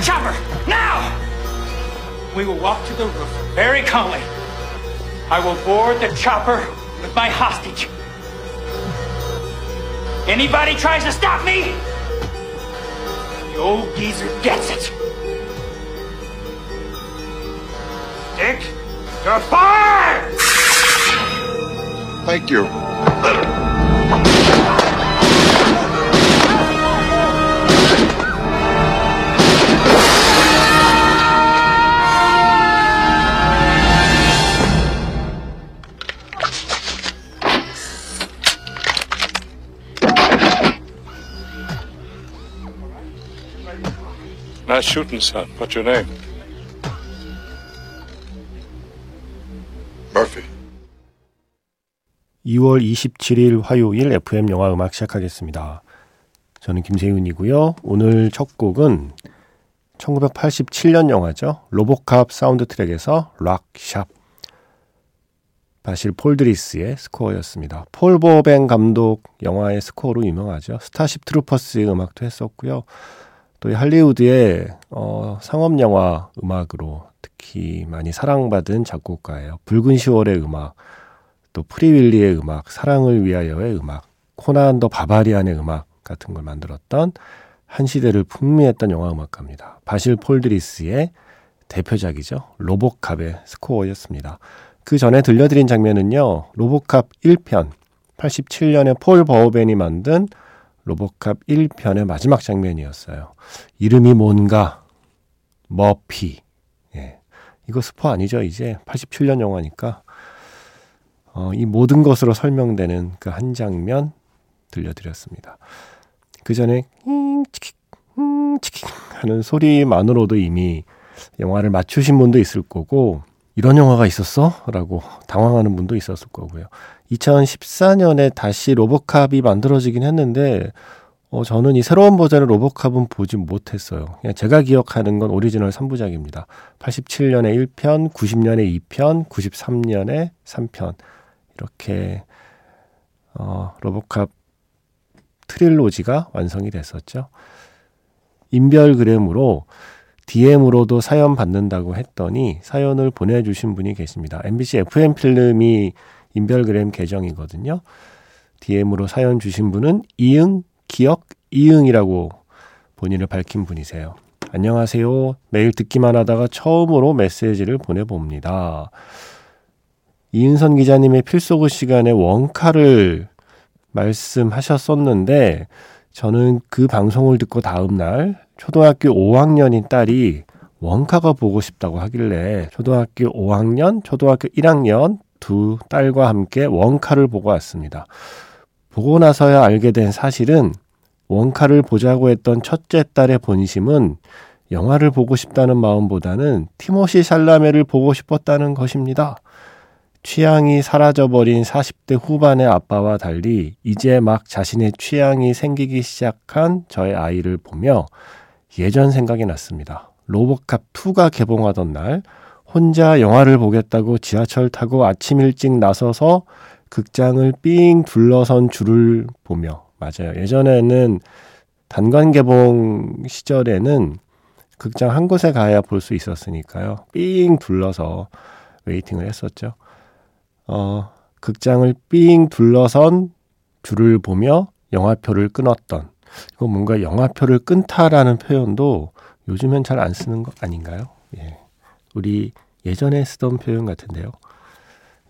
chopper! Now! We will walk to the roof very calmly. I will board the chopper with my hostage. Anybody tries to stop me, the old geezer gets it. Dick, you're fired! Thank you. Nice shooting, son. What's your name? Murphy. 2월 27일 화요일 FM 영화 음악 시작하겠습니다. 저는 김세윤이고요. 오늘 첫 곡은 1987년 영화죠. 로보캅 사운드 트랙에서 Rock Shop 바실 폴드리스의 스코어였습니다. 폴 버호벤 감독 영화의 스코어로 유명하죠. 스타쉽 트루퍼스의 음악도 했었고요. 또 할리우드의 어, 상업 영화 음악으로 특히 많이 사랑받은 작곡가예요. 붉은 10월의 음악, 또 프리윌리의 음악, 사랑을 위하여의 음악, 코난 더 바바리안의 음악 같은 걸 만들었던 한 시대를 풍미했던 영화 음악가입니다. 바실 폴드리스의 대표작이죠. 로보캅의 스코어였습니다. 그 전에 들려드린 장면은요. 로보캅 1편, 87년에 폴 버호벤이 만든 로보캅 1편의 마지막 장면이었어요. 이름이 뭔가 머피. 예. 이거 스포 아니죠, 이제. 87년 영화니까. 어, 이 모든 것으로 설명되는 그 한 장면 들려드렸습니다. 그 전에 치킥 치킥 하는 소리만으로도 이미 영화를 맞추신 분도 있을 거고 이런 영화가 있었어? 라고 당황하는 분도 있었을 거고요. 2014년에 다시 로보캅이 만들어지긴 했는데 어, 저는 이 새로운 버전의 로보캅은 보지 못했어요. 그냥 제가 기억하는 건 오리지널 3부작입니다. 87년에 1편, 90년에 2편, 93년에 3편. 이렇게, 어, 로보캅 trilogy가 완성이 됐었죠. 인별 그램으로 DM으로도 사연 받는다고 했더니 사연을 보내주신 분이 계십니다. MBC FM 필름이 인별그램 계정이거든요. DM으로 사연 주신 분은 이응, 기억, 이응이라고 본인을 밝힌 분이세요. 안녕하세요. 매일 듣기만 하다가 처음으로 메시지를 보내봅니다. 이은선 기자님의 필소그 시간에 원카를 말씀하셨었는데 저는 그 방송을 듣고 다음날 초등학교 5학년인 딸이 원카가 보고 싶다고 하길래 초등학교 5학년, 초등학교 1학년 두 딸과 함께 원카를 보고 왔습니다. 보고 나서야 알게 된 사실은 원카를 보자고 했던 첫째 딸의 본심은 영화를 보고 싶다는 마음보다는 티모시 샬라메를 보고 싶었다는 것입니다. 취향이 사라져버린 40대 후반의 아빠와 달리 이제 막 자신의 취향이 생기기 시작한 저의 아이를 보며 예전 생각이 났습니다. 로보캅2가 개봉하던 날 혼자 영화를 보겠다고 지하철 타고 아침 일찍 나서서 극장을 삥 둘러선 줄을 보며 맞아요. 예전에는 단관 개봉 시절에는 극장 한 곳에 가야 볼 수 있었으니까요. 삥 둘러서 웨이팅을 했었죠. 어, 극장을 삥 둘러선 줄을 보며 영화표를 끊었던 이거 뭔가 영화표를 끊다라는 표현도 요즘엔 잘 안 쓰는 거 아닌가요? 예. 우리 예전에 쓰던 표현 같은데요.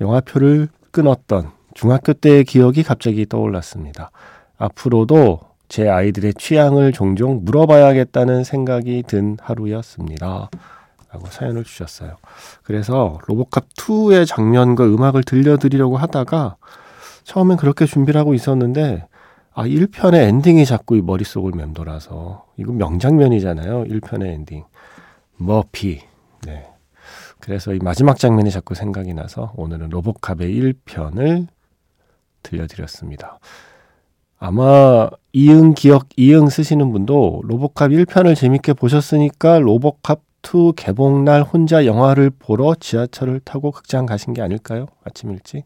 영화표를 끊었던 중학교 때의 기억이 갑자기 떠올랐습니다. 앞으로도 제 아이들의 취향을 종종 물어봐야겠다는 생각이 든 하루였습니다. 라고 사연을 주셨어요. 그래서 로보캅2의 장면과 음악을 들려드리려고 하다가 처음엔 그렇게 준비를 하고 있었는데 아, 1편의 엔딩이 자꾸 이 머릿속을 맴돌아서 이거 명장면이잖아요. 1편의 엔딩. 머피. 네. 그래서 이 마지막 장면이 자꾸 생각이 나서 오늘은 로보캅의 1편을 들려드렸습니다. 아마 이응 기억 이응 쓰시는 분도 로보캅 1편을 재밌게 보셨으니까 로보캅 2 개봉날 혼자 영화를 보러 지하철을 타고 극장 가신 게 아닐까요? 아침 일찍.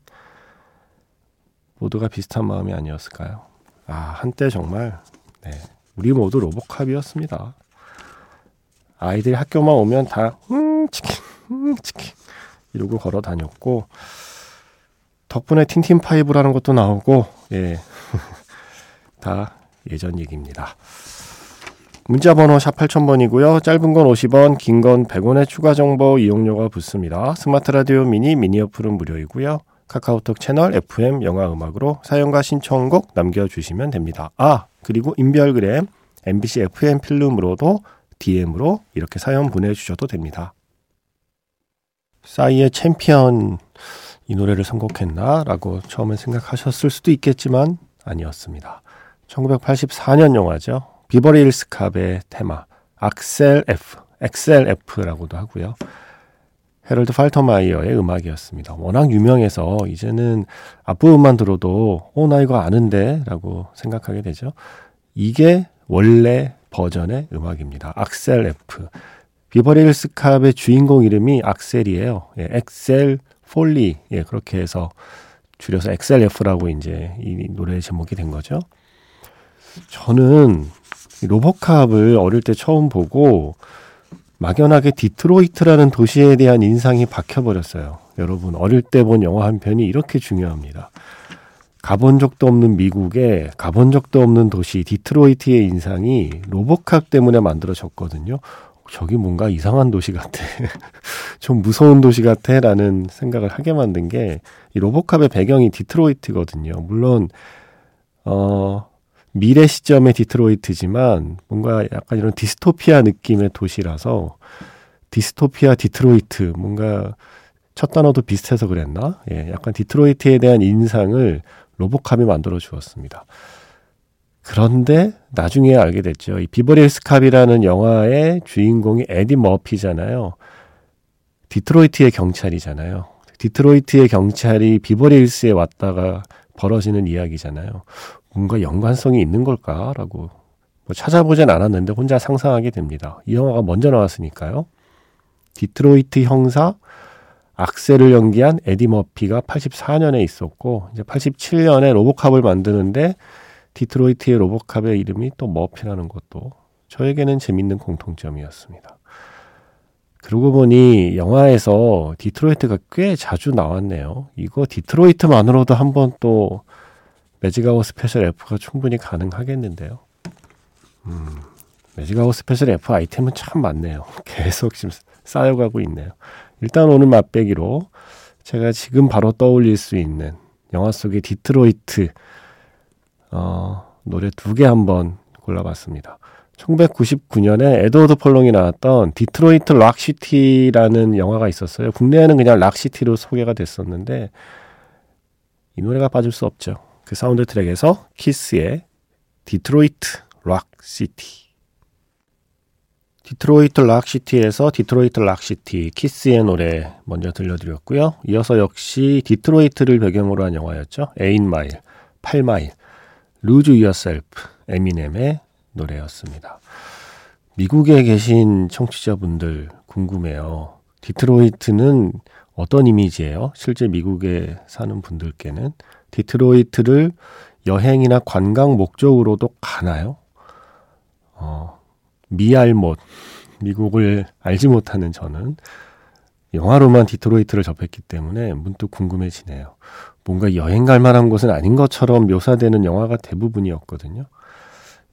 모두가 비슷한 마음이 아니었을까요? 아, 한때 정말 네, 우리 모두 로보캅이었습니다. 아이들이 학교만 오면 다, 음, 치킨, 음, 치킨. 이러고 걸어 다녔고, 덕분에 틴틴파이브라는 것도 나오고, 예. 다 예전 얘기입니다. 문자번호 샵 8000번이고요. 짧은 건 50원, 긴 건 100원의 추가 정보 이용료가 붙습니다. 스마트 라디오 미니, 미니 어플은 무료이고요. 카카오톡 채널 FM 영화 음악으로 사연과 신청곡 남겨주시면 됩니다. 아, 그리고 인별그램 MBC FM 필름으로도 DM으로 이렇게 사연 보내주셔도 됩니다. 싸이의 챔피언 이 노래를 선곡했나? 라고 처음에 생각하셨을 수도 있겠지만 아니었습니다. 1984년 영화죠. 비버리 힐스 캅의 테마 악셀 F, 엑셀 F라고도 하고요. 헤럴드 팔터마이어의 음악이었습니다. 워낙 유명해서 이제는 앞부분만 들어도 어 나 이거 아는데 라고 생각하게 되죠. 이게 원래 버전의 음악입니다. 악셀 F. 비버리 힐스 캅의 주인공 이름이 악셀이에요. 예, 엑셀 폴리. 예, 그렇게 해서 줄여서 엑셀F라고 이제 이 노래의 제목이 된 거죠. 저는 로보캅을 어릴 때 처음 보고 막연하게 디트로이트라는 도시에 대한 인상이 박혀버렸어요. 여러분, 어릴 때 본 영화 한 편이 이렇게 중요합니다. 가본 적도 없는 미국에 가본 적도 없는 도시 디트로이트의 인상이 로보캅 때문에 만들어졌거든요. 저기 뭔가 이상한 도시 같아. 좀 무서운 도시 같아. 라는 생각을 하게 만든 게, 이 로보캅의 배경이 디트로이트거든요. 물론, 어, 미래 시점의 디트로이트지만 뭔가 약간 이런 디스토피아 느낌의 도시라서 디스토피아 디트로이트 뭔가 첫 단어도 비슷해서 그랬나? 예, 약간 디트로이트에 대한 인상을 로보캅이 만들어 주었습니다. 그런데 나중에 알게 됐죠. 이 비버리 힐스 캅이라는 영화의 주인공이 에디 머피잖아요. 디트로이트의 경찰이잖아요. 디트로이트의 경찰이 비버리 힐스에 왔다가 벌어지는 이야기잖아요. 뭔가 연관성이 있는 걸까라고 뭐 찾아보진 않았는데 혼자 상상하게 됩니다. 이 영화가 먼저 나왔으니까요. 디트로이트 형사 악셀을 연기한 에디 머피가 84년에 있었고 이제 87년에 로보캅을 만드는데 디트로이트의 로보캅의 이름이 또 머피라는 것도 저에게는 재밌는 공통점이었습니다. 그러고 보니 영화에서 디트로이트가 꽤 자주 나왔네요. 이거 디트로이트만으로도 한번 또 매직아워 스페셜 F가 충분히 가능하겠는데요. 음, 매직아워 스페셜 F 아이템은 참 많네요. 계속 지금 쌓여가고 있네요. 일단 오늘 맛배기로 제가 지금 바로 떠올릴 수 있는 영화 속의 디트로이트 어, 노래 두 개 한번 골라봤습니다. 1999년에 에드워드 펄롱이 나왔던 디트로이트 락시티라는 영화가 있었어요. 국내에는 그냥 락시티로 소개가 됐었는데 이 노래가 빠질 수 없죠. 그 사운드 트랙에서 키스의 Detroit Rock City Detroit Rock City에서 Detroit Rock City 키스의 노래 먼저 들려드렸고요. 이어서 역시 디트로이트를 배경으로 한 영화였죠. Eight Mile, 8 Mile, Lose Yourself, 에미넴의 노래였습니다. 미국에 계신 청취자분들 궁금해요. 디트로이트는 어떤 이미지예요? 실제 미국에 사는 분들께는 디트로이트를 여행이나 관광 목적으로도 가나요? 어, 미알못, 미국을 알지 못하는 저는 영화로만 디트로이트를 접했기 때문에 문득 궁금해지네요. 뭔가 여행 갈 만한 곳은 아닌 것처럼 묘사되는 영화가 대부분이었거든요.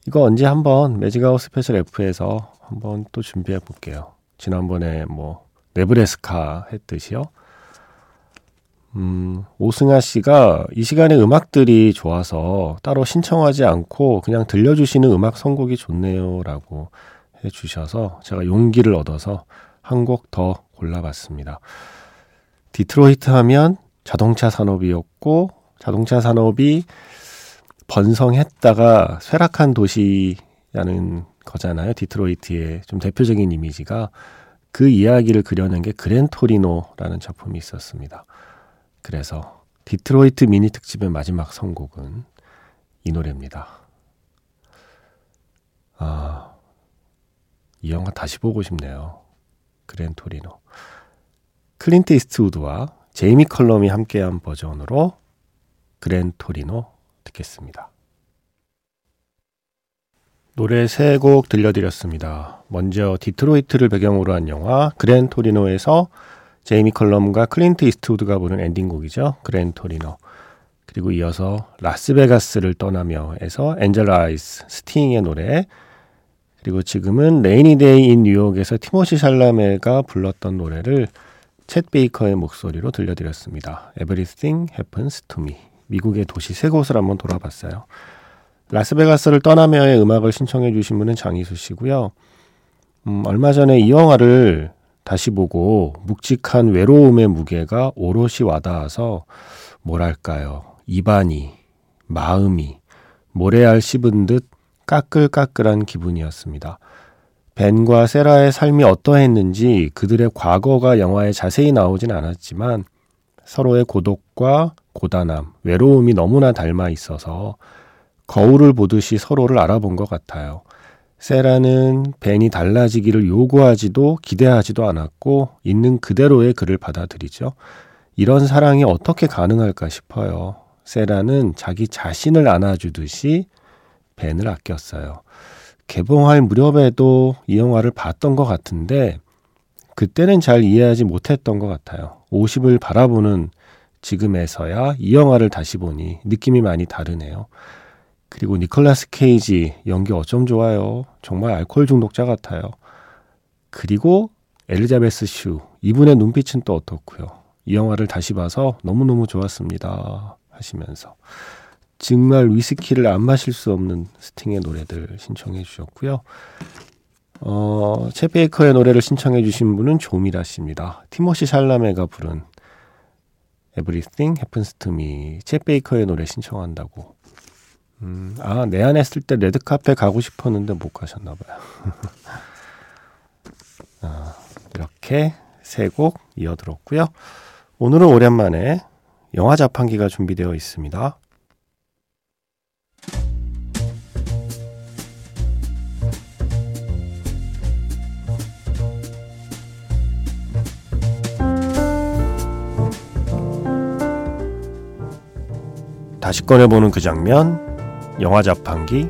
이거 언제 한번 매직아웃 스페셜 F에서 한번 또 준비해 볼게요. 지난번에 뭐 네브레스카 했듯이요. 음, 오승아 씨가 이 시간에 음악들이 좋아서 따로 신청하지 않고 그냥 들려주시는 음악 선곡이 좋네요. 라고 해주셔서 제가 용기를 얻어서 한 곡 더 골라봤습니다. 디트로이트 하면 자동차 산업이었고, 자동차 산업이 번성했다가 쇠락한 도시라는 거잖아요. 디트로이트의 좀 대표적인 이미지가 그 이야기를 그려낸 게 그랜토리노라는 작품이 있었습니다. 그래서 디트로이트 미니 특집의 마지막 선곡은 이 노래입니다. 아, 이 영화 다시 보고 싶네요. 그랜토리노. 클린트 이스트우드와 제이미 컬럼이 함께한 버전으로 그랜토리노 듣겠습니다. 노래 세 곡 들려드렸습니다. 먼저 디트로이트를 배경으로 한 영화 그랜 토리노에서 제이미 컬럼과 클린트 이스트우드가 부른 엔딩곡이죠. 그랜 토리노. 그리고 이어서 라스베가스를 떠나며에서 Angel Eyes 스팅의 노래 그리고 지금은 Rainy Day in New York에서 티모시 샬라메가 불렀던 노래를 챗 베이커의 목소리로 들려드렸습니다. Everything Happens to Me. 미국의 도시 세 곳을 한번 돌아봤어요. 라스베가스를 떠나며의 음악을 신청해 주신 분은 장희수 씨고요. 음, 얼마 전에 이 영화를 다시 보고 묵직한 외로움의 무게가 오롯이 와닿아서 뭐랄까요. 입안이, 마음이 모래알 씹은 듯 까끌까끌한 기분이었습니다. 벤과 세라의 삶이 어떠했는지 그들의 과거가 영화에 자세히 나오진 않았지만 서로의 고독과 고단함, 외로움이 너무나 닮아 있어서 거울을 보듯이 서로를 알아본 것 같아요. 세라는 벤이 달라지기를 요구하지도 기대하지도 않았고 있는 그대로의 그를 받아들이죠. 이런 사랑이 어떻게 가능할까 싶어요. 세라는 자기 자신을 안아주듯이 벤을 아꼈어요. 개봉할 무렵에도 이 영화를 봤던 것 같은데 그때는 잘 이해하지 못했던 것 같아요. 50을 바라보는 지금에서야 이 영화를 다시 보니 느낌이 많이 다르네요. 그리고 니콜라스 케이지 연기 어쩜 좋아요. 정말 알코올 중독자 같아요. 그리고 엘리자베스 슈 이분의 눈빛은 또 어떻고요. 이 영화를 다시 봐서 너무너무 좋았습니다. 하시면서 정말 위스키를 안 마실 수 없는 스팅의 노래들 신청해 주셨고요. 어, 챗 베이커의 노래를 신청해 주신 분은 조미라 씨입니다. 티모시 샬라메가 부른 Everything Happens to Me 챗 베이커의 노래 신청한다고. 음, 아, 내한 했을 때 레드 카페 가고 싶었는데 못 가셨나 봐요. 아, 이렇게 세 곡 이어 들었고요. 오늘은 오랜만에 영화 자판기가 준비되어 있습니다. 다시 꺼내보는 그 장면, 영화 자판기.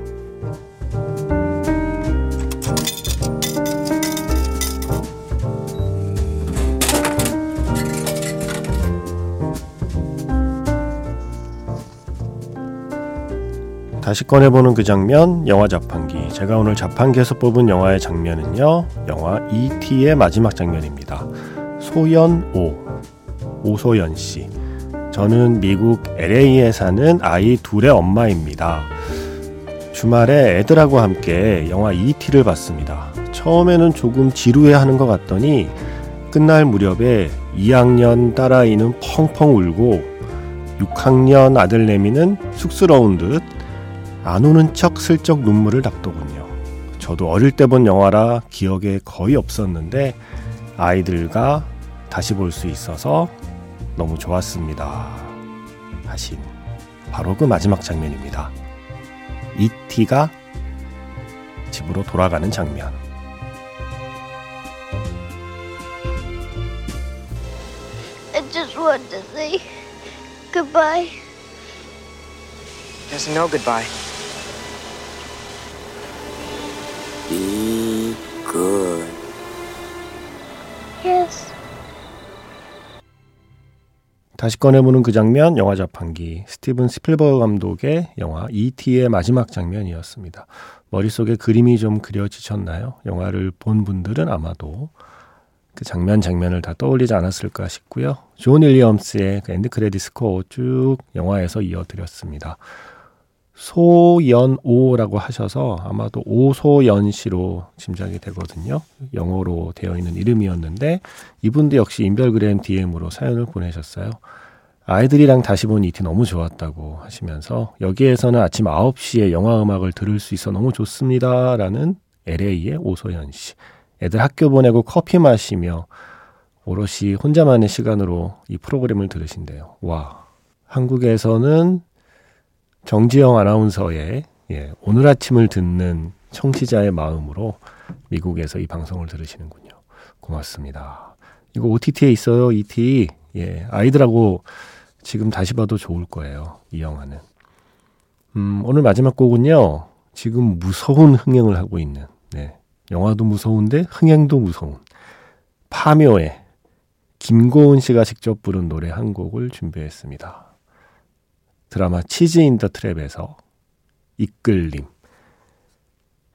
다시 꺼내보는 그 장면, 영화 자판기. 제가 오늘 자판기에서 뽑은 영화의 장면은요, 영화 E.T.의 마지막 장면입니다. 소연 오, 오소연 씨. 저는 미국 LA에 사는 아이 둘의 엄마입니다. 주말에 애들하고 함께 영화 E.T.를 봤습니다. 처음에는 조금 지루해 하는 것 같더니 끝날 무렵에 2학년 딸아이는 펑펑 울고 6학년 아들내미는 쑥스러운 듯 안 오는 척 슬쩍 눈물을 닦더군요. 저도 어릴 때 본 영화라 기억에 거의 없었는데 아이들과 다시 볼 수 있어서 너무 좋았습니다. 하신 바로 그 마지막 장면입니다. 이티가 집으로 돌아가는 장면. I just want to say goodbye. There's no goodbye. Be good. Yes. 다시 꺼내보는 그 장면, 영화 자판기. 스티븐 스필버그 감독의 영화 E.T.의 마지막 장면이었습니다. 머릿속에 그림이 좀 그려지셨나요? 영화를 본 분들은 아마도 그 장면 장면을 다 떠올리지 않았을까 싶고요. 존 윌리엄스의 그 end credit score 쭉 영화에서 이어드렸습니다. 소연오라고 하셔서 아마도 오소연 씨로 짐작이 되거든요. 영어로 되어 있는 이름이었는데 이분도 역시 인별그램 DM으로 사연을 보내셨어요. 아이들이랑 다시 본 이티 너무 좋았다고 하시면서 여기에서는 아침 9시에 영화 음악을 들을 수 있어 너무 좋습니다. 라는 LA의 오소연 씨. 애들 학교 보내고 커피 마시며 오롯이 혼자만의 시간으로 이 프로그램을 들으신대요. 와. 한국에서는 정지영 아나운서의 예, 오늘 아침을 듣는 청취자의 마음으로 미국에서 이 방송을 들으시는군요. 고맙습니다. 이거 OTT에 있어요, ET. 예, 아이들하고 지금 다시 봐도 좋을 거예요, 이 영화는. 음, 오늘 마지막 곡은요, 지금 무서운 흥행을 하고 있는 네. 영화도 무서운데 흥행도 무서운 파묘의 김고은 씨가 직접 부른 노래 한 곡을 준비했습니다. 드라마 Cheese in the Trap에서 이끌림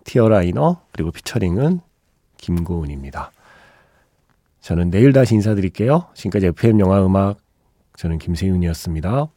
티어라이너 그리고 피처링은 김고은입니다. 저는 내일 다시 인사드릴게요. 지금까지 FM 영화 음악 저는 김세윤이었습니다.